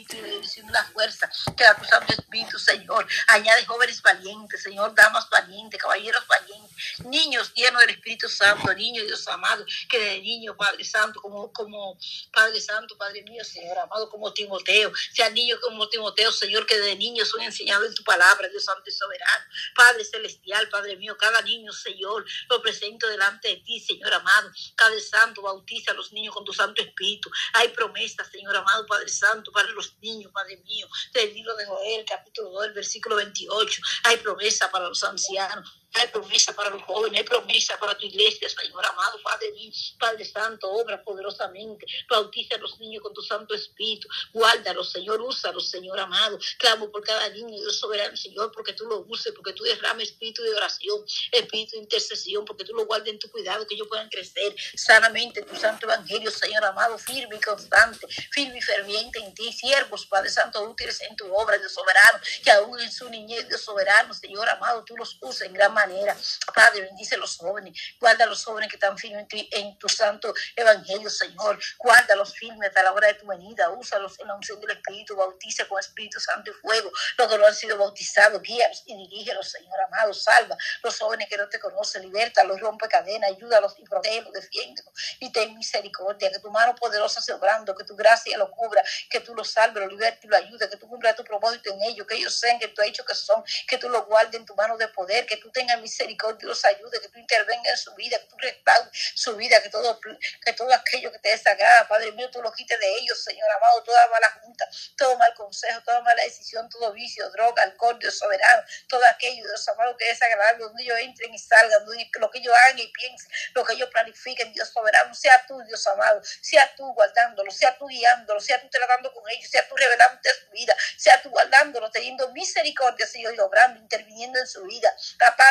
espíritu bendición, la fuerza que da tu Santo Espíritu, Señor. Añade jóvenes valientes, Señor, damas valientes, caballeros valientes, niños llenos del Espíritu Santo, niños Dios amado, que de niño, Padre Santo, como, como Padre Santo, Padre mío, Señor amado, como Timoteo, sea niño como Timoteo, Señor, que de niño son enseñados en tu palabra, Dios Santo y soberano. Padre celestial, Padre mío, cada niño, Señor, lo presento delante de ti, Señor amado. Padre Santo, bautiza a los niños con tu Santo Espíritu. Hay promesas, Señor amado, Padre Santo, para los niños, Padre mío, del libro de Joel, capítulo 2, versículo 28. Hay promesa para los ancianos. Hay promesa para los jóvenes, hay promesa para tu iglesia, Señor amado, Padre Padre Santo, obra poderosamente, bautiza a los niños con tu Santo Espíritu, guárdalos, Señor, úsalos, Señor amado, clamo por cada niño, Dios soberano, Señor, porque tú lo uses, porque tú derrames espíritu de oración, espíritu de intercesión, porque tú lo guardes en tu cuidado, que ellos puedan crecer sanamente en tu Santo Evangelio, Señor amado, firme y constante, firme y ferviente en ti, siervos, Padre Santo, útiles en tu obra, Dios soberano, que aún en su niñez, Dios soberano, Señor amado, tú los uses en gran manera Padre, bendice a los jóvenes, guarda a los jóvenes que están firmes en tu, santo evangelio, Señor. Guarda los firmes a la hora de tu venida, úsalos en la unción del Espíritu, bautiza con Espíritu Santo y fuego. Los que no han sido bautizados, guíalos y dirígelos, Señor amado, salva los jóvenes que no te conocen, liberta los rompe cadenas, ayúdalos y protégelos, defiéndelos. Y ten misericordia, que tu mano poderosa se obrando, que tu gracia lo cubra, que tú los salves, los libertes y los ayudes, que tú cumplas tu propósito en ellos, que ellos sean que tú has hecho que son, que tú los guardes en tu mano de poder, que tú tengas misericordia los ayude, que tú intervengas en su vida, que tú restaures su vida, que todo, que todo aquello que te desagrada, Padre mío, tú lo quites de ellos, Señor amado, toda mala junta, todo mal consejo, toda mala decisión, todo vicio, droga, alcohol, Dios soberano, todo aquello, Dios amado, que es desagradable, donde ellos entren y salgan, lo que ellos hagan y piensen, lo que ellos planifiquen, Dios soberano, sea tú, Dios amado, sea tú guardándolo, sea tú guiándolo, sea tú tratando con ellos, sea tú revelando su vida, sea tú guardándolo, teniendo misericordia, Señor, y obrando, interviniendo en su vida,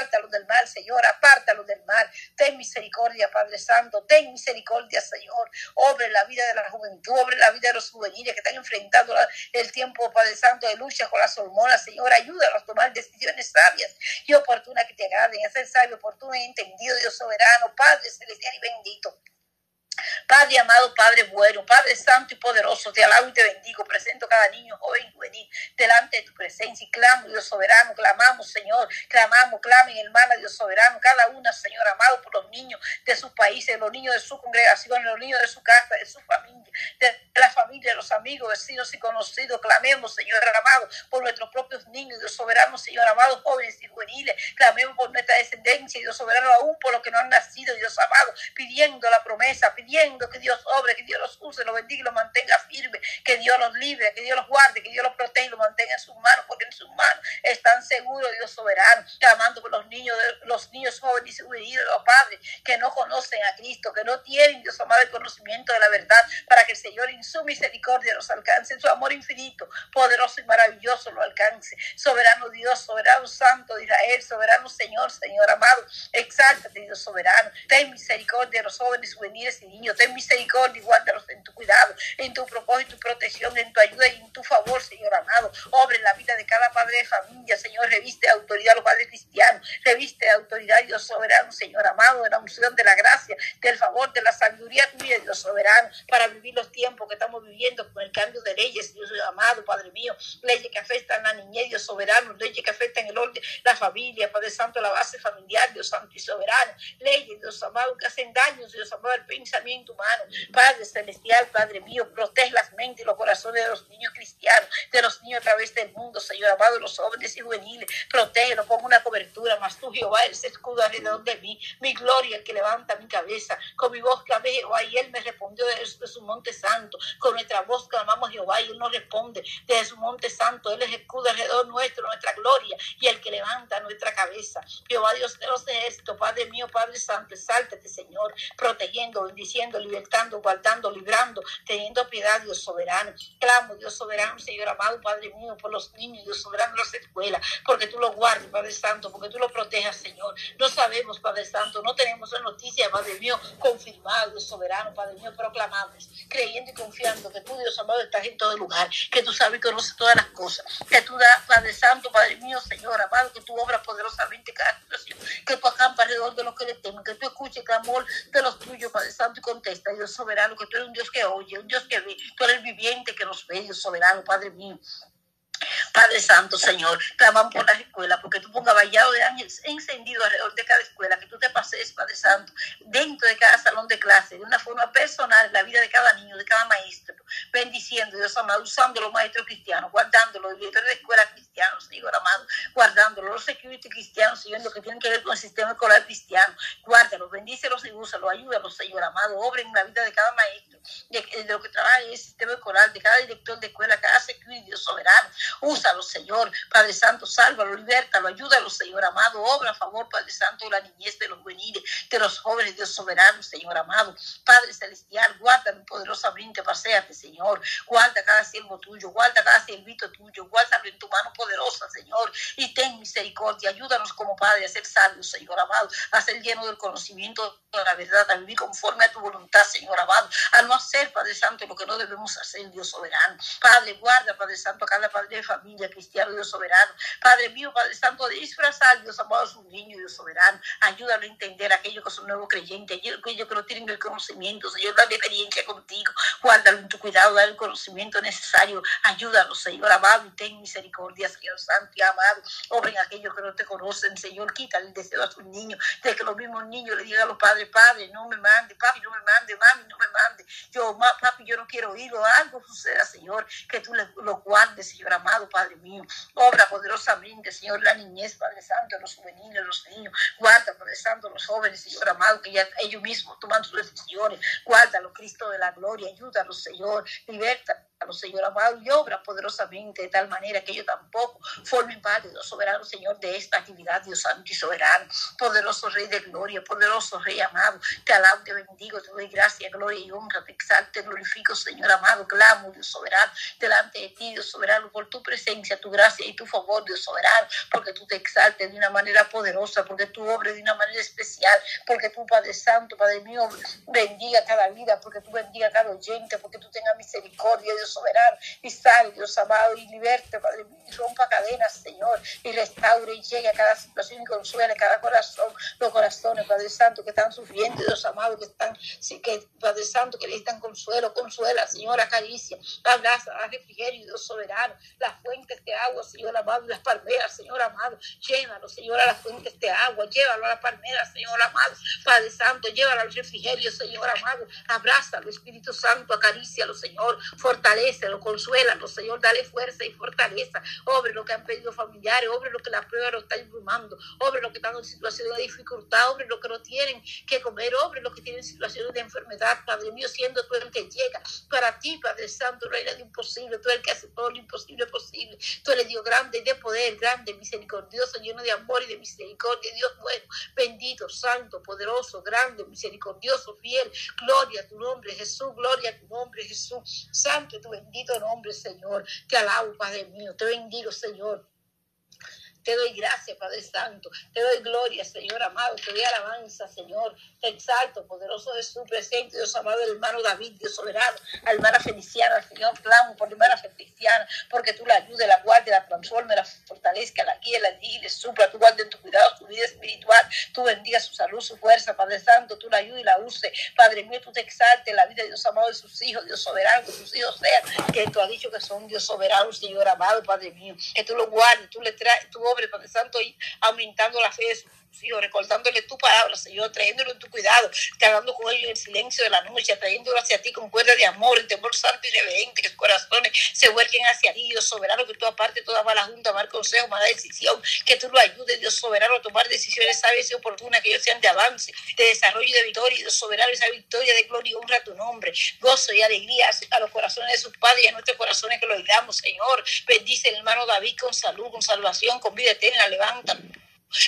apártalo del mal, Señor, apártalo del mal. Ten misericordia, Padre Santo, ten misericordia, Señor. Obre la vida de la juventud, obre la vida de los juveniles que están enfrentando el tiempo, Padre Santo, de lucha con las hormonas, Señor. Ayúdalos a tomar decisiones sabias y oportunas que te agraden, a ser sabio, oportuno y entendido, Dios soberano, Padre celestial y bendito. Padre amado, Padre bueno, Padre santo y poderoso, te alabo y te bendigo. Presento cada niño, joven y juvenil delante de tu presencia y clamo, Dios soberano, clamamos, Señor, clamamos, clamen, hermana, Dios soberano, cada una, Señor amado, por los niños de sus países, los niños de su congregación, los niños de su casa, de su familia, de la familia, de los amigos, vecinos y conocidos. Clamemos, Señor amado, por nuestros propios niños, Dios soberano, Señor amado, jóvenes y juveniles. Clamemos por nuestra descendencia, Dios soberano, aún por los que no han nacido, Dios amado, pidiendo la promesa, pidiendo que Dios obre, que Dios los use, los bendiga y los mantenga firme, que Dios los libre, que Dios los guarde, que Dios los proteja y los mantenga en sus manos, porque en sus manos están seguros, Dios soberano, clamando por los niños, los niños jóvenes y los padres que no conocen a Cristo, que no tienen, Dios amado, el conocimiento de la verdad, para que el Señor en su misericordia los alcance, en su amor infinito, poderoso y maravilloso lo alcance. Soberano Dios, soberano Santo de Israel, soberano Señor, Señor amado, exáltate, Dios soberano, ten misericordia de los jóvenes, juveniles y niños, ten misericordia y guárdalos en tu cuidado, en tu propósito y protección, en tu ayuda y en tu favor, Señor amado. Obre la vida de cada padre de familia, Señor, reviste autoridad a los padres cristianos, reviste de autoridad, Dios soberano, Señor amado, de la unción de la gracia, del favor, de la sabiduría tuya, Dios soberano, para vivir los tiempos que estamos viviendo con el cambio de leyes, Dios amado, Padre mío, leyes que afectan a la niñez, Dios soberano, leyes que afectan el orden, la familia, Padre Santo, la base familiar, Dios Santo y soberano, leyes, Dios amado, que hacen daños, Dios amado, al pensamiento tu humano. Padre celestial, Padre mío, protege las mentes y los corazones de los niños cristianos, de los niños a través del mundo, Señor amado, los jóvenes y juveniles. Protégelos, pongo una cobertura, más tú, Jehová, eres escudo alrededor de mí, mi gloria, el que levanta mi cabeza. Con mi voz clamé, Jehová, y él me respondió desde su monte santo. Con nuestra voz clamamos, Jehová, y él nos responde desde su monte santo. Él es escudo alrededor nuestro, nuestra gloria, y el que levanta nuestra cabeza. Jehová, Dios de los esto, Padre mío, Padre santo, exáltate, Señor, protegiendo, bendiciendo libertando, guardando, librando, teniendo piedad, Dios soberano. Clamo, Dios soberano, Señor amado, Padre mío, por los niños, Dios soberano, los escuelas, porque tú lo guardes, Padre Santo, porque tú lo protejas, Señor. No sabemos, Padre Santo, no tenemos la noticia, Padre mío, confirmado, Dios soberano, Padre mío, proclamables, creyendo y confiando que tú, Dios amado, estás en todo lugar, que tú sabes y conoces todas las cosas, que tú das, Padre Santo, Padre mío, Señor, amado, que tú obras poderosamente cada situación, que tú acampas alrededor de los que le temen, que tú escuches el clamor de los tuyos, Padre Santo, contesta, Dios soberano, que tú eres un Dios que oye, un Dios que ve, tú eres viviente que nos ve, Dios soberano, Padre mío. Padre Santo, Señor, clamamos por las escuelas, porque tú pongas vallado de ángeles encendido alrededor de cada escuela, que tú te pases, Padre Santo, dentro de cada salón de clase, de una forma personal, la vida de cada niño, de cada maestro, bendiciendo, Dios amado, usando los maestros cristianos, guardándolo, los directores de escuela cristianos, Señor amado, guardándolo, los security cristianos, Señor, lo que tienen que ver con el sistema escolar cristiano, guárdalos, bendícelos y úsalos, ayúdalos, Señor amado, obra en la vida de cada maestro, de, de lo que trabaja en el sistema escolar, de cada director de escuela, cada security, Dios soberano, Señor, Padre Santo, sálvalo, libertalo, ayúdalo, Señor amado, obra a favor, Padre Santo, de la niñez, de los juveniles, de los jóvenes, Dios soberano, Señor amado, Padre celestial, guárdalo poderosamente, paséate, Señor, guarda cada siervo tuyo, guarda cada servito tuyo, guárdalo en tu mano poderosa, Señor, y ten misericordia, ayúdanos como Padre a ser sabios, Señor amado, a ser lleno del conocimiento de la verdad, a vivir conforme a tu voluntad, Señor amado, a no hacer, Padre Santo, lo que no debemos hacer, Dios soberano. Padre, guarda, Padre Santo, a cada padre de familia, cristiano, Dios soberano. Padre mío, Padre Santo, disfrazar, Dios amado, a su niño, Dios soberano. Ayúdalo a entender a aquellos que son nuevos creyentes, aquellos que no tienen el conocimiento, Señor, dale experiencia contigo. Guárdalo en tu cuidado, dale el conocimiento necesario. Ayúdalo, Señor amado, y ten misericordia, Señor Santo y amado. Obren aquellos que no te conocen, Señor, quita el deseo a sus niños, de que los mismos niños le digan a los padres, Padre, no me mande, papi, no me mande, mami, no me mande. Yo, papi, yo no quiero oírlo, algo suceda, Señor, que tú lo guardes, Señor amado, Padre mío. Obra poderosamente, Señor, la niñez, Padre Santo, los juveniles, los niños. Guarda, Padre Santo, los jóvenes, Señor amado, que ya ellos mismos toman sus decisiones. Guárdalo, Cristo de la gloria. Ayúdalos, Señor. Liberta Señor amado, y obra poderosamente de tal manera que ellos tampoco formen parte, Dios soberano, Señor, de esta actividad, Dios santo y soberano, poderoso Rey de gloria, poderoso Rey amado, te alabo, te bendigo, te doy gracia, gloria y honra, te exalto, te glorifico, Señor amado, clamo, Dios soberano, delante de ti, Dios soberano, por tu presencia, tu gracia y tu favor, Dios soberano, porque tú te exaltes de una manera poderosa, porque tú obres de una manera especial, porque tú, Padre Santo, Padre mío, bendiga cada vida, porque tú bendiga cada oyente, porque tú tengas misericordia, Dios soberano, y salve, Dios amado, y liberte, Padre mío, y rompa cadenas, Señor, y restaure y llegue a cada situación y consuele cada corazón, los corazones, Padre Santo, que están sufriendo, Dios amado, que están, que, Padre Santo, que necesitan consuelo, consuela, Señor, acaricia, abraza, da refrigerio, Dios soberano, las fuentes de agua, Señor amado, y las palmeras, Señor amado, llévalo, Señor, a las fuentes de agua, llévalo a las palmeras, Señor amado, Padre Santo, llévalo al refrigerio, Señor amado, abrázalo, Espíritu Santo, acarícialo, Señor, fortalecelo, consuélalo, Señor, dale fuerza y fortaleza, obre lo que han pedido familiares, obre lo que la prueba lo está abrumando, obre lo que están en situación de dificultad, obre lo que no tienen que comer, obre lo que tienen situaciones de enfermedad, Padre mío, siendo tú el que llega para ti, Padre Santo, Reina de imposible, tú el que hace todo lo imposible posible, tú eres Dios grande de poder, grande, misericordioso, lleno de amor y de misericordia, Dios bueno, bendito, santo, poderoso, grande, misericordioso, fiel, gloria a tu nombre, Jesús, gloria a tu nombre, Jesús, santo tu bendito nombre, Señor, te alabo, Padre mío, te bendigo, Señor. Te doy gracias, Padre Santo. Te doy gloria, Señor amado. Te doy alabanza, Señor. Te exalto, poderoso de su presente, Dios amado, hermano David, Dios soberano, hermana Feliciana, Señor clamo por hermana Feliciana, porque tú la ayudes, la guardes, la transforme, la fortalezca, la guíe, la le supla, tú guardes tu cuidado su vida espiritual, tú bendiga su salud, su fuerza, Padre Santo, tú la ayudes y la use. Padre mío, tú te exaltes la vida Dios amado de sus hijos, Dios soberano, que sus hijos sean, que tú has dicho que son Dios soberano, Señor amado, Padre mío, que tú lo guardes, tú le traes, tú Padre Santo, y aumentando la fe de sus hijos, recordándole tu palabra, Señor, trayéndolo en tu cuidado, hablando con ellos en el silencio de la noche, trayéndolo hacia ti con cuerda de amor, en temor santo y reverente, que sus corazones se vuelquen hacia ti, Dios soberano, que tú aparte toda mala junta, mal consejo, mala decisión, que tú lo ayudes, Dios soberano, a tomar decisiones sabias y oportunas, que ellos sean de avance, de desarrollo y de victoria, Dios soberano, esa victoria de gloria y honra a tu nombre, gozo y alegría a los corazones de sus padres y a nuestros corazones que lo digamos, Señor, bendice el hermano David con salud, con salvación, con vida eterna, levanta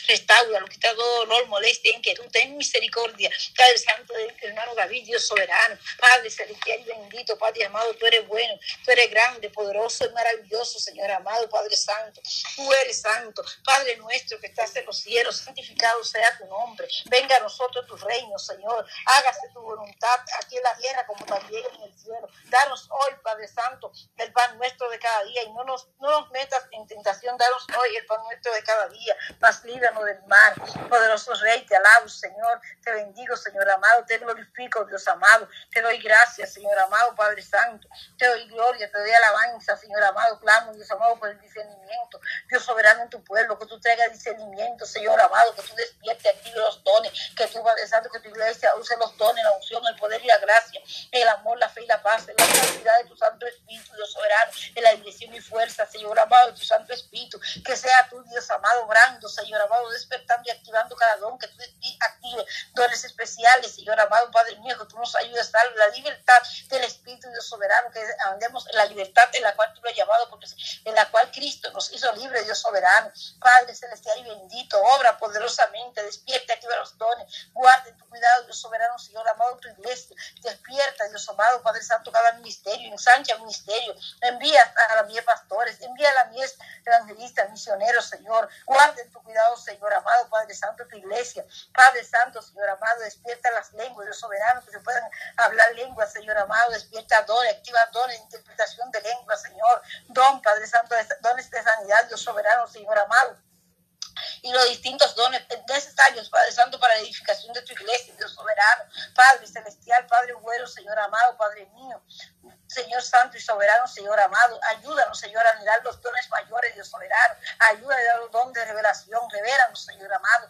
restaura, lo quita todo dolor, molestia, inquietud, ten misericordia. Padre Santo, hermano David, Dios soberano, Padre celestial y bendito, Padre amado, tú eres bueno, tú eres grande, poderoso y maravilloso, Señor amado, Padre Santo, tú eres santo, Padre nuestro que estás en los cielos, santificado sea tu nombre, venga a nosotros tu reino, Señor, hágase tu voluntad aquí en la tierra como también en el cielo. Danos hoy, Padre Santo, el pan nuestro de cada día y no nos, no nos metas en tentación, danos hoy el pan nuestro de cada día, más líbranos del mar. Poderoso Rey, te alabo, Señor. Te bendigo, Señor amado. Te glorifico, Dios amado. Te doy gracias, Señor amado, Padre Santo. Te doy gloria, te doy alabanza, Señor amado. Clamo, Dios amado, por el discernimiento. Dios soberano en tu pueblo, que tú traigas discernimiento, Señor amado, que tú despiertes aquí los dones, que tú, Padre Santo, que tu iglesia use los dones, la unción, el poder y la gracia, el amor, la fe y la paz, la santidad de tu Santo Espíritu, Dios soberano, en la dirección y fuerza, Señor amado, de tu Santo Espíritu. Que sea tu Dios amado, obrando, Señor amado, despertando y activando cada don, que tú active dones especiales, Señor amado, Padre mío, que tú nos ayudes a la libertad del Espíritu Dios soberano, que andemos en la libertad en la cual tú lo has llamado, porque en la cual Cristo nos hizo libre, Dios soberano. Padre celestial y bendito, obra poderosamente, despierta, activa los dones, guarde tu cuidado, Dios soberano, Señor amado, tu iglesia, despierta, Dios amado, Padre Santo, cada ministerio, ensancha ministerio, envía a la mies pastores, envía a la mies evangelistas, misioneros, Señor, guarde tu cuidado, Señor amado, Padre Santo, tu iglesia. Padre Santo, Señor amado, despierta las lenguas, Dios soberano, que se puedan hablar lenguas, Señor amado, despierta dones, activa dones, interpretación de lenguas, Señor. Don, Padre Santo, dones de sanidad, Dios soberano, Señor amado y los distintos dones necesarios, Padre Santo, para la edificación de tu iglesia, Dios soberano, Padre celestial, Padre bueno, Señor amado, Padre mío, Señor Santo y Soberano, Señor amado. Ayúdanos, Señor, a mirar los dones mayores, Dios soberano. Ayúdanos a los dones de revelación. Revélanos, Señor amado.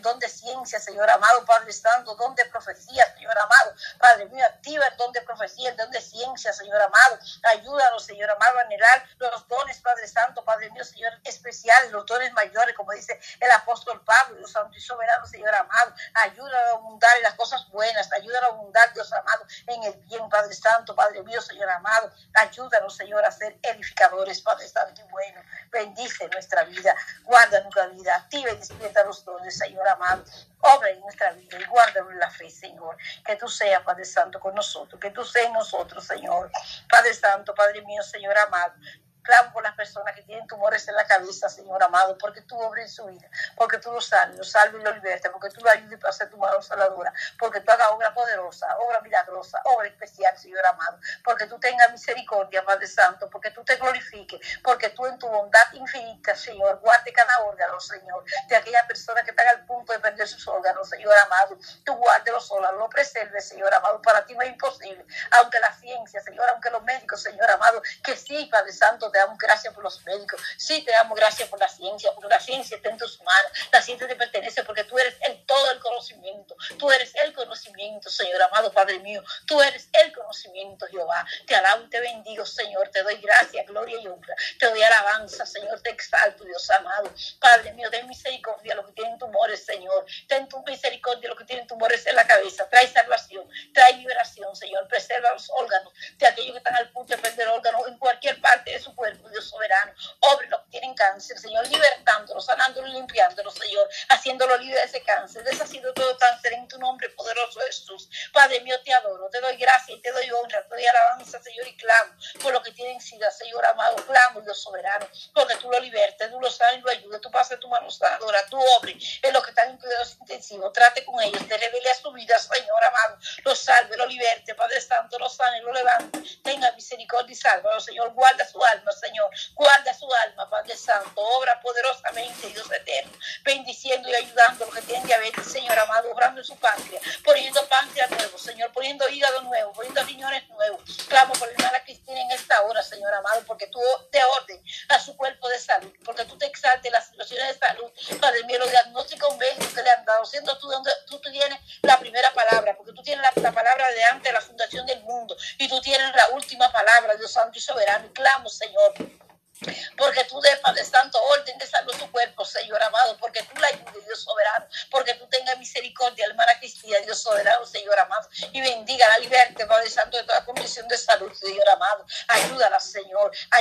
Don de ciencia, Señor amado, Padre Santo. Don de profecía, Señor amado. Padre mío, activa el don de profecía, el don de ciencia, Señor amado. Ayúdanos, Señor amado, a mirar los dones, Padre Santo, Padre mío, Señor, especiales, los dones mayores, como dice el apóstol Pablo, Dios Santo y Soberano, Señor amado. Ayúdanos a abundar en las cosas buenas. Ayúdanos a abundar, Dios amado, en el bien, Padre Santo, Padre mío, Señor amado. Ayúdanos, Señor, a ser edificadores, Padre Santo y bueno. Bendice nuestra vida, guarda nuestra vida, activa y despierta los dones, Señor amado. Obra en nuestra vida y guárdanos la fe, Señor. Que tú seas, Padre Santo, con nosotros, que tú seas en nosotros, Señor. Padre Santo, Padre mío, Señor amado. Clamo por las personas que tienen tumores en la cabeza, Señor amado, porque tú obres en su vida, porque tú lo salves, lo salves y lo libertas, porque tú lo ayudes para hacer tu mano saladora, porque tú hagas obra poderosa, obra milagrosa, obra especial, Señor amado, porque tú tengas misericordia, Padre Santo, porque tú te glorifiques, porque tú en tu bondad infinita, Señor, guarde cada órgano, Señor, de aquella persona que está al punto de perder sus órganos, Señor amado, tú guárdelos sola, lo preserves, Señor amado, para ti no es imposible, aunque la ciencia, Señor, aunque los médicos, Señor amado, que sí, Padre Santo, te damos gracias por los médicos, sí te damos gracias por la ciencia, porque la ciencia está en tus manos, la ciencia te pertenece porque tú eres el todo el conocimiento, tú eres el conocimiento, Señor amado Padre mío, tú eres el conocimiento, Jehová. Te alabo y te bendigo, Señor, te doy gracias, gloria y honra, te doy alabanza, Señor, te exalto, Dios amado. Padre mío, ten misericordia los que tienen tumores, Señor, ten tu misericordia los que tienen tumores en la cabeza, trae salvación, trae liberación, Señor, preserva los órganos de aquellos que están al punto de perder órganos en cualquier parte de su cuerpo Dios soberano. Tienen cáncer, Señor, libertándolos, sanándolos, limpiándolos, Señor, haciéndolo libre de ese cáncer, deshaciendo todo cáncer en tu nombre poderoso Jesús. Padre mío, te adoro, te doy gracia y te doy honra, te doy alabanza, Señor, y clamo por lo que tienen sida, Señor amado, clamo, Dios soberano, porque tú lo libertes, tú lo sabes y lo ayudes, tú pases tu mano sanadora, tú obre en los que están en cuidados intensivos, trate con ellos, te revele a su vida, Señor amado, lo salve, lo liberte, Padre Santo, lo sane, lo levante, tenga misericordia y salva, Señor, guarda su alma, Señor, guarda su alma, Padre Santo, obra poderosamente, Dios eterno, bendiciendo y ayudando a los que tienen diabetes, Señor amado, obrando en su patria, páncreas nuevo, Señor, poniendo hígado nuevo, poniendo riñones nuevos. Clamo por la hermana Cristina en esta hora, Señor amado, porque tú te orden a su cuerpo de salud, porque tú te exaltes las situaciones de salud, Padre mío, los diagnósticos médicos que le han dado, siendo tú donde tú tienes la primera palabra, porque tú tienes la, la palabra de antes de la fundación del mundo y tú tienes la última palabra, Dios Santo y Soberano. Y clamo, Señor, porque tú des, Padre Santo, orden de salud tu cuerpo, Señor amado, porque tú la ayudes, Dios soberano, porque tú tengas misericordia, hermana Cristina, Dios soberano, Señor amado, y bendiga la libertad, Padre Santo, de toda condición de salud, Señor amado. Ayúdala,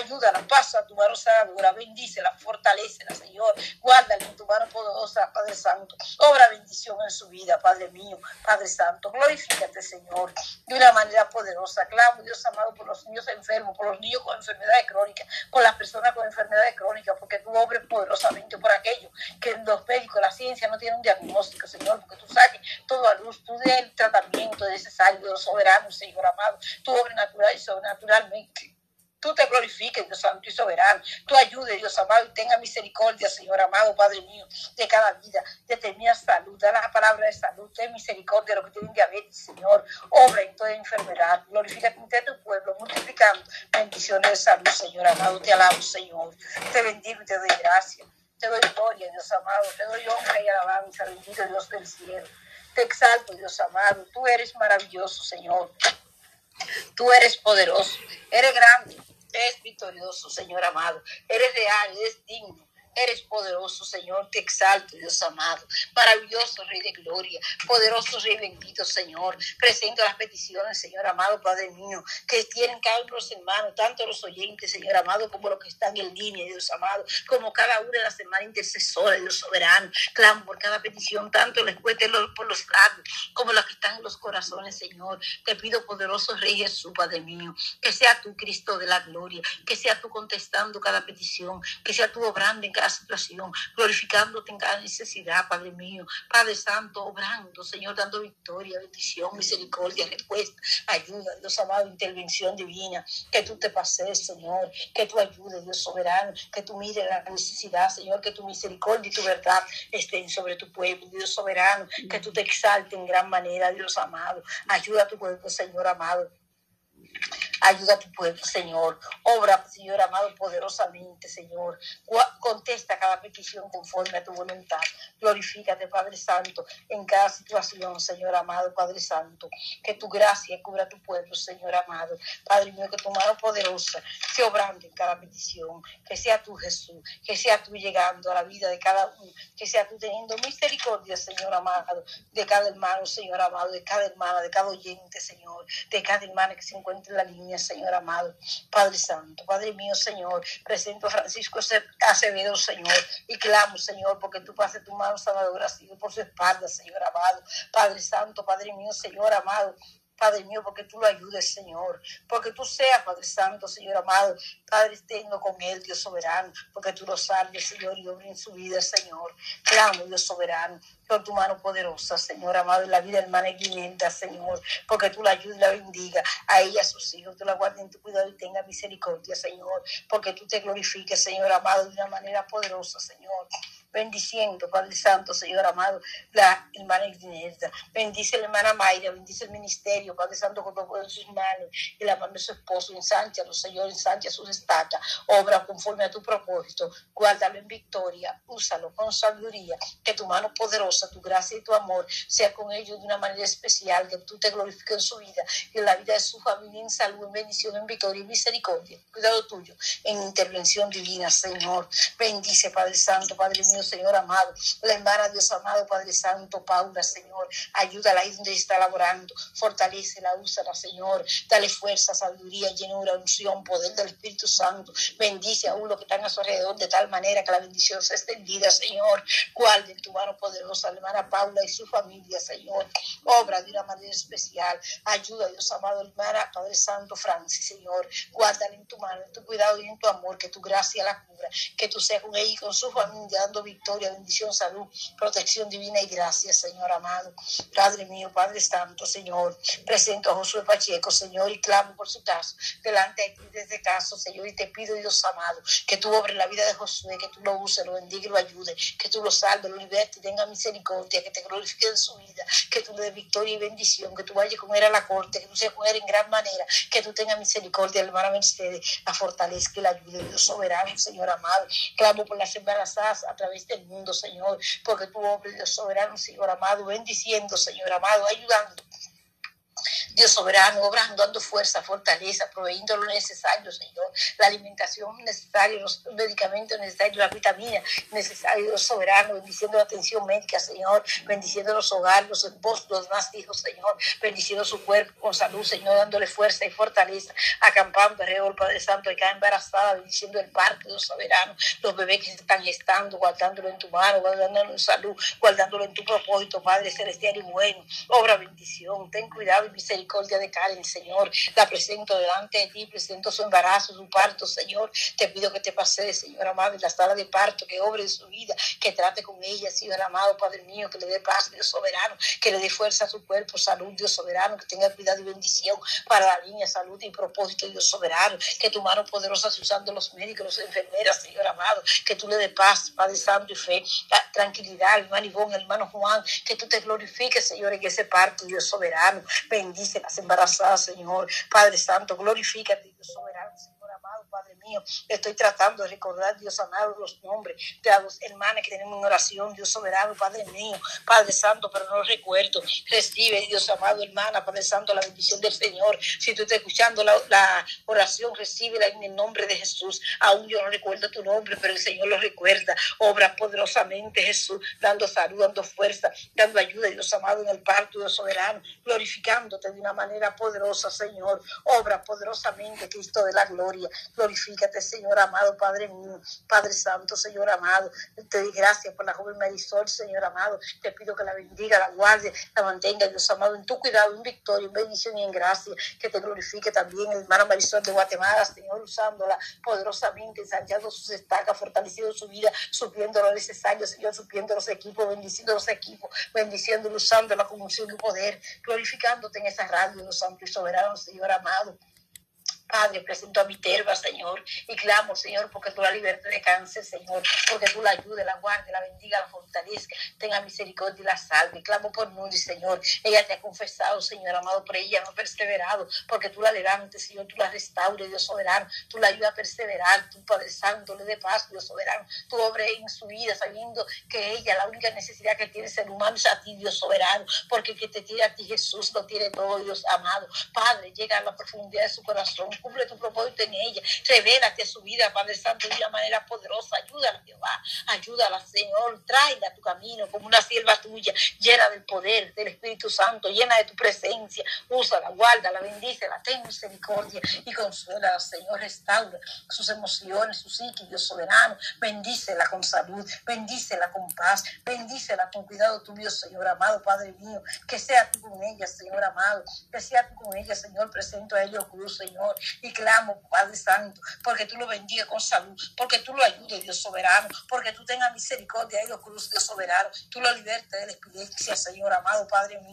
Ayúdala, pasa tu mano sanadora, bendícela, fortalecela, Señor, guárdala en tu mano poderosa, Padre Santo, obra bendición en su vida, Padre mío, Padre Santo, glorifícate, Señor, de una manera poderosa. Clamo, Dios amado, por los niños enfermos, por los niños con enfermedades crónicas, por las personas con enfermedades crónicas, porque tú obres poderosamente por aquellos que los médicos, la ciencia no tienen un diagnóstico, Señor, porque tú saques todo a luz, tú des el tratamiento necesario soberanos, Señor amado, tú obres natural y sobrenaturalmente Tú te glorifiques, Dios Santo y Soberano. Tú ayudes, Dios amado, y tenga misericordia, Señor amado, Padre mío, de cada vida. Determina salud, da la palabra de salud, ten misericordia de los que tienen diabetes, Señor. Obra en toda enfermedad. Glorifícate entre tu pueblo, multiplicando bendiciones de salud, Señor amado. Te alabo, Señor. Te bendigo y te doy gracias. Te doy gloria, Dios amado. Te doy honra y alabanza, bendito Dios del cielo. Te exalto, Dios amado. Tú eres maravilloso, Señor. Tú eres poderoso, eres grande, eres victorioso, Señor amado. Eres real, eres digno. Eres poderoso, Señor, te exalto, Dios amado. Maravilloso Rey de Gloria, poderoso Rey bendito, Señor. Presento las peticiones, Señor amado, Padre mío, que tienen cada uno los tanto los oyentes, Señor amado, como los que están en línea, Dios amado, como cada una de las hermanas intercesoras, Dios soberano. Clamo por cada petición, tanto les cueste por los labios, como las que están en los corazones, Señor. Te pido, poderoso Rey Jesús, Padre mío, que sea tu Cristo de la gloria, que sea tú contestando cada petición, que sea tú obrando en cada situación, glorificándote en cada necesidad, Padre mío, Padre Santo, obrando, Señor, dando victoria, bendición, misericordia, respuesta, ayuda, Dios amado, intervención divina, que tú te pases, Señor, que tú ayudes, Dios soberano, que tú mires la necesidad, Señor, que tu misericordia y tu verdad estén sobre tu pueblo, Dios soberano, que tú te exaltes en gran manera, Dios amado, ayuda a tu pueblo, Señor amado Ayuda a tu pueblo, Señor. Obra, Señor amado, poderosamente, Señor. Contesta cada petición conforme a tu voluntad. Glorifícate, Padre Santo, en cada situación, Señor amado, Padre Santo. Que tu gracia cubra a tu pueblo, Señor amado. Padre mío, que tu mano poderosa sea obrando en cada petición. Que sea tú, Jesús. Que sea tú llegando a la vida de cada uno. Que sea tú teniendo misericordia, Señor amado, de cada hermano, Señor amado, de cada hermana, de cada oyente, Señor. De cada hermana que se encuentre en la línea Señor amado, Padre Santo, Padre mío, Señor, presento a Francisco Acevedo, Señor, y clamo, Señor, porque tú pases tu mano sanadora, sigue por su espalda, Señor amado, Padre Santo, Padre mío, Señor amado, Padre mío, porque tú lo ayudes, Señor. Porque tú seas, Padre Santo, Señor amado. Padre, tengo con él, Dios soberano. Porque tú lo salves, Señor, y obra en su vida, Señor. Clamo, Dios soberano, con tu mano poderosa, Señor amado, en la vida hermana Guinenda, Señor. Porque tú la ayudes y la bendiga a ella, a sus hijos. Tú la guardes en tu cuidado y tenga misericordia, Señor. Porque tú te glorifiques, Señor amado, de una manera poderosa, Señor bendiciendo, Padre Santo, Señor amado, la hermana Ignesa. Bendice la hermana Mayra, bendice el ministerio, Padre Santo, con todo en sus manos, y la mano de su esposo, los Señor, ensancha sus estacas, obra conforme a tu propósito, guárdalo en victoria, úsalo con sabiduría, que tu mano poderosa, tu gracia y tu amor sea con ellos de una manera especial, que tú te glorifiques en su vida. Y en la vida de su familia, en salud, en bendición, en victoria y misericordia. Cuidado tuyo, en intervención divina, Señor. Bendice, Padre Santo, Padre mío, Señor amado. La hermana, Dios amado, Padre Santo, Paula, Señor. Ayúdala ahí donde está laborando. Fortalecela, úsala, Señor. Dale fuerza, sabiduría, llenura, unción, poder del Espíritu Santo. Bendice a uno que están a su alrededor de tal manera que la bendición sea extendida, Señor. Cuál de tu mano poderosa, la hermana Paula y su familia, Señor. Obra de una manera especial. Ayuda, Dios amado, hermana, Padre Santo, Francis, Señor. Guárdala en tu mano, en tu cuidado y en tu amor. Que tu gracia la cubra. Que tú seas con ella y con su familia, dando victoria, bendición, salud, protección divina y gracias, Señor amado. Padre mío, Padre Santo, Señor, presento a Josué Pacheco, Señor, y clamo por su caso, delante de ti de este caso, Señor, y te pido, Dios amado, que tú obres la vida de Josué, que tú lo uses, lo bendiga y lo ayude, que tú lo salves, lo libertes, tenga misericordia, que te glorifique en su vida, que tú le des victoria y bendición, que tú vayas con él a la corte, que tú seas con él en gran manera, que tú tengas misericordia, hermana Mercedes, la fortalezca y la ayude, Dios soberano, Señor amado. Clamo por las embarazadas a través del mundo, Señor, porque tu hombre, Dios soberano, Señor amado, bendiciendo, Señor amado, ayudando Dios soberano, obrando, dando fuerza, fortaleza, proveyendo lo necesario, Señor, la alimentación necesaria, los medicamentos necesarios, la vitamina necesaria, Dios soberano, bendiciendo la atención médica, Señor, bendiciendo los hogares, los esposos, los más hijos, Señor, bendiciendo su cuerpo con salud, Señor, dándole fuerza y fortaleza, acampando alrededor, Padre Santo, y cada embarazada, bendiciendo el parque, Dios soberano, los bebés que se están gestando, guardándolo en tu mano, guardándolo en salud, guardándolo en tu propósito, Padre celestial y bueno, obra bendición, ten cuidado y misericordia de Karen, Señor, la presento delante de ti, presento su embarazo, su parto, Señor, te pido que te pase, Señor amado, en la sala de parto, que obre en su vida, que trate con ella, Señor amado, Padre mío, que le dé paz, Dios soberano, que le dé fuerza a su cuerpo, salud, Dios soberano, que tenga cuidado y bendición para la niña, salud y propósito, Dios soberano, que tu mano poderosa se usando los médicos, los enfermeras, Señor amado, que tú le dé paz, Padre Santo y fe, tranquilidad, hermano Ivón, hermano Juan, que tú te glorifiques, Señor, en ese parto, Dios soberano, bendice las embarazadas, Señor, Padre Santo, glorifícate, Dios soberano, Señor Padre mío, estoy tratando de recordar, Dios amado, los nombres de las hermanas que tenemos en oración, Dios soberano, Padre mío, Padre Santo, pero no recuerdo. Recibe, Dios amado, hermana, Padre Santo, la bendición del Señor. Si tú estás escuchando la, la oración, recíbela en el nombre de Jesús. Aún yo no recuerdo tu nombre, pero el Señor lo recuerda. Obra poderosamente, Jesús, dando salud, dando fuerza, dando ayuda, Dios amado, en el parto, Dios soberano, glorificándote de una manera poderosa, Señor. Obra poderosamente, Cristo de la gloria. Glorifícate, Señor amado, Padre mío, Padre Santo, Señor amado. Te doy gracias por la joven Marisol, Señor amado. Te pido que la bendiga, la guarde, la mantenga, Dios amado, en tu cuidado, en victoria, en bendición y en gracia. Que te glorifique también, hermana Marisol de Guatemala, Señor, usándola poderosamente, ensanchando sus estacas, fortaleciendo su vida, supliendo lo necesario, Señor, supliendo los equipos, bendiciendo los equipos, bendiciéndola, usándola con unción y poder, glorificándote en esa radio, Dios Santo y Soberano, Señor amado. Padre, presento a mi terva, Señor, y clamo, Señor, porque tú la libertad de cáncer, Señor, porque tú la ayudes, la guardes, la bendiga, la fortalezca, tenga misericordia y la salve. Clamo por Nundi, Señor. Ella te ha confesado, Señor amado, por ella no ha perseverado, porque tú la levantes, Señor, tú la restaures, Dios soberano, tú la ayudas a perseverar, tú, Padre Santo, le dé paz, Dios soberano, tú obres en su vida, sabiendo que ella, la única necesidad que tiene ser humano es a ti, Dios soberano, porque el que te tiene a ti, Jesús, lo tiene todo, Dios amado. Padre, llega a la profundidad de su corazón, cumple tu propósito en ella, revélate su vida, Padre Santo, de una manera poderosa, ayúdala, Jehová, ayúdala, Señor, tráela a tu camino como una sierva tuya, llena del poder del Espíritu Santo, llena de tu presencia, úsala, guárdala, bendícela, ten misericordia y consuela, Señor, restaura sus emociones, su psique, Dios soberano, bendícela con salud, bendícela con paz, bendícela con cuidado tuyo, Señor amado, Padre mío, que sea tú con ella, Señor amado, que sea tú con ella, Señor, presento a ellos cruz, Señor, y clamo, Padre Santo, porque tú lo bendigas con salud, porque tú lo ayudes, Dios soberano, porque tú tengas misericordia de ellos cruz, Dios soberano, tú lo libertes de la epilepsia, Señor amado, Padre mío,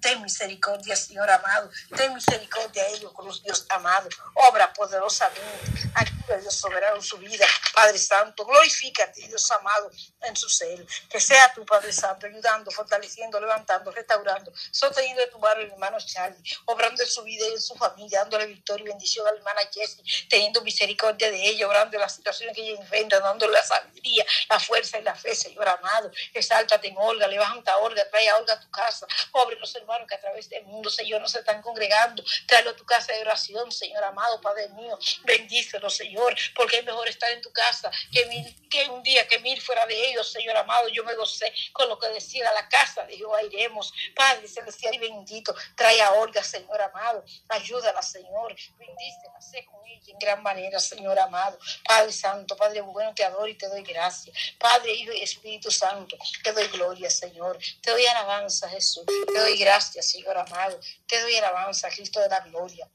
ten misericordia, Señor amado, ten misericordia de ellos cruz, Dios amado, obra poderosamente, ayuda, Dios soberano, su vida, Padre Santo, glorifícate, Dios amado, en su ser, que sea tu Padre Santo, ayudando, fortaleciendo, levantando, restaurando, sosteniendo de tu mano el hermano Charlie, obrando en su vida y en su familia, dándole victoria y bendición a la hermana Jessie, teniendo misericordia de ella, orando en las situaciones que ella enfrenta, dándole la sabiduría, la fuerza y la fe, Señor amado, exáltate en Olga, levanta a Olga, trae a Olga a tu casa, pobre los hermanos que a través del mundo, Señor, no se están congregando, tráelo a tu casa de oración, Señor amado, Padre mío, bendícelo, Señor, porque es mejor estar en tu casa que, mil, que un día que mil fuera de ellos, Señor amado, yo me gocé con lo que decía la casa de Jehová iremos, Padre celestial y bendito, trae a Olga, Señor amado, ayúdala, Señor, bendícela, sé con ella en gran manera, Señor amado, Padre Santo, Padre bueno, te adoro y te doy gracias, Padre, Hijo y Espíritu Santo, te doy gloria, Señor, te doy alabanza, Jesús, te doy gracias, Señor amado, te doy alabanza, Cristo de la gloria.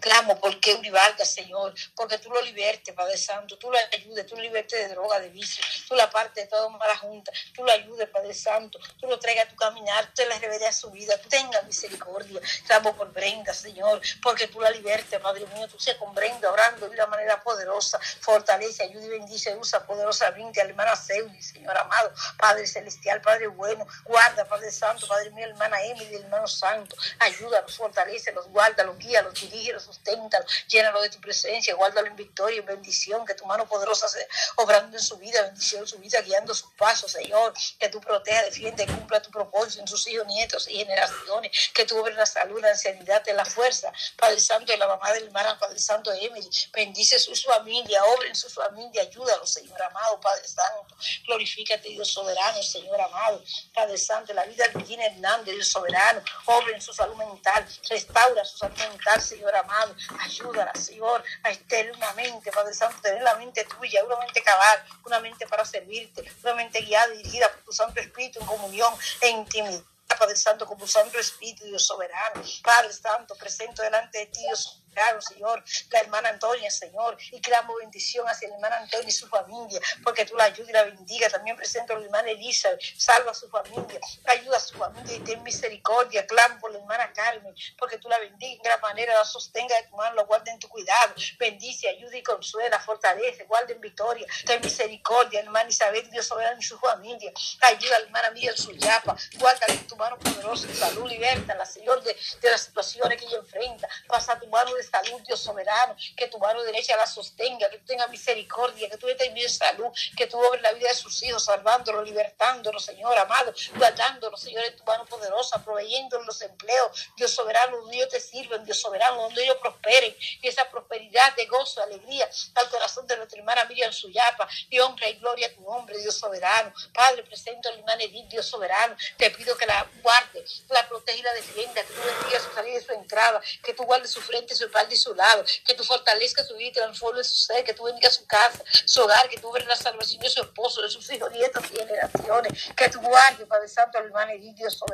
Clamo por Keuri Vargas, Señor, porque tú lo libertes, Padre Santo, tú lo ayudes, tú lo libertes de droga, de vicio, tú la parte de toda mala junta, tú lo ayudes, Padre Santo, tú lo traigas a tu caminar, tú te la reveles a su vida, tú tengas misericordia. Clamo por Brenda, Señor, porque tú la libertes, Padre mío, tú se con Brenda, orando de una manera poderosa, fortalece, ayuda y bendice, usa poderosamente hermana Seudi, Señor amado, Padre celestial, Padre bueno, guarda, Padre Santo, Padre mío, hermana Emily, hermano Santo, ayúdalos, fortalece, los guarda, los guía, los dirige susténtalo, llénalo de tu presencia, guárdalo en victoria, en bendición, que tu mano poderosa sea obrando en su vida, bendición en su vida, guiando sus pasos, Señor, que tú proteja, defiende, cumpla tu propósito en sus hijos, nietos y generaciones, que tú obres la salud, la ancianidad, la fuerza, Padre Santo, de la mamá del hermano, Padre Santo, de Emily, bendice su, familia, obre en su familia, ayúdalo, Señor amado, Padre Santo, glorifícate, Dios soberano, Señor amado, Padre Santo, la vida de Virginia Hernández, Dios soberano, obre en su salud mental, restaura su salud mental, Señor amado, ayúdala, Señor, a tener una mente, Padre Santo, tener la mente tuya, una mente cabal, una mente para servirte, una mente guiada dirigida por tu Santo Espíritu en comunión e intimidad. Padre Santo, como Santo Espíritu, Dios soberano. Padre Santo, presento delante de ti, Dios Claro, Señor, la hermana Antonia, Señor, y clamo bendición hacia la hermana Antonia y su familia, porque tú la ayudas y la bendiga. También presento a la hermana Elizabeth, salva a su familia, ayuda a su familia y ten misericordia. Clamo por la hermana Carmen, porque tú la bendiga en gran manera, la sostenga de tu mano, la guarda en tu cuidado. Bendice, ayuda y consuela, fortalece, guarda en victoria. Ten misericordia, hermana Isabel, Dios soberano y su familia. Ayuda a la hermana Miguel Suyapa, guarda en tu mano poderosa, salud, liberta, la Señor, de, de las situaciones que ella enfrenta. Pasa tu mano de salud, Dios soberano, que tu mano derecha la sostenga, que tú tengas misericordia, que tú tengas salud, que tú obres la vida de sus hijos, salvándolo, libertándolo, Señor amado, guardándolo, Señor, en tu mano poderosa, proveyendo los empleos, Dios soberano, donde ellos te sirven, Dios soberano, donde ellos prosperen, y esa prosperidad de gozo, alegría, al corazón de nuestra hermana Miriam Suyapa, y honra y gloria a tu nombre, Dios soberano. Padre, presento a la hermana Edith, Dios soberano, te pido que la guarde, la proteja y la defienda, que tú bendigas su salida y su entrada, que tú guardes su frente y su de su lado, que tú fortalezcas su vida y transformes su ser, que tú bendigas su casa, su hogar, que tú veas la salvación de su esposo, de sus hijos, nietos y generaciones, que tú guardes, Padre Santo, hermano y Dios